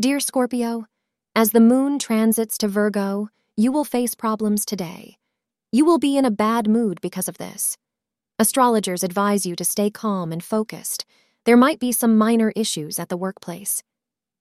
Dear Scorpio, as the moon transits to Virgo, you will face problems today. You will be in a bad mood because of this. Astrologers advise you to stay calm and focused. There might be some minor issues at the workplace.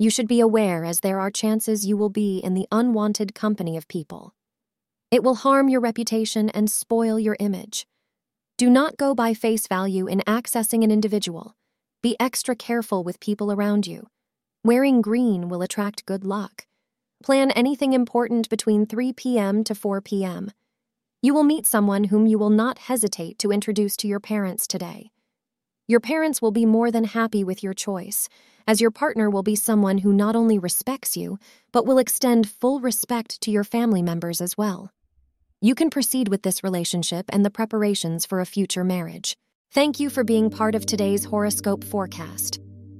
You should be aware as there are chances you will be in the unwanted company of people. It will harm your reputation and spoil your image. Do not go by face value in accessing an individual. Be extra careful with people around you. Wearing green will attract good luck. Plan anything important between 3 p.m. to 4 p.m. You will meet someone whom you will not hesitate to introduce to your parents today. Your parents will be more than happy with your choice, as your partner will be someone who not only respects you, but will extend full respect to your family members as well. You can proceed with this relationship and the preparations for a future marriage. Thank you for being part of today's horoscope forecast.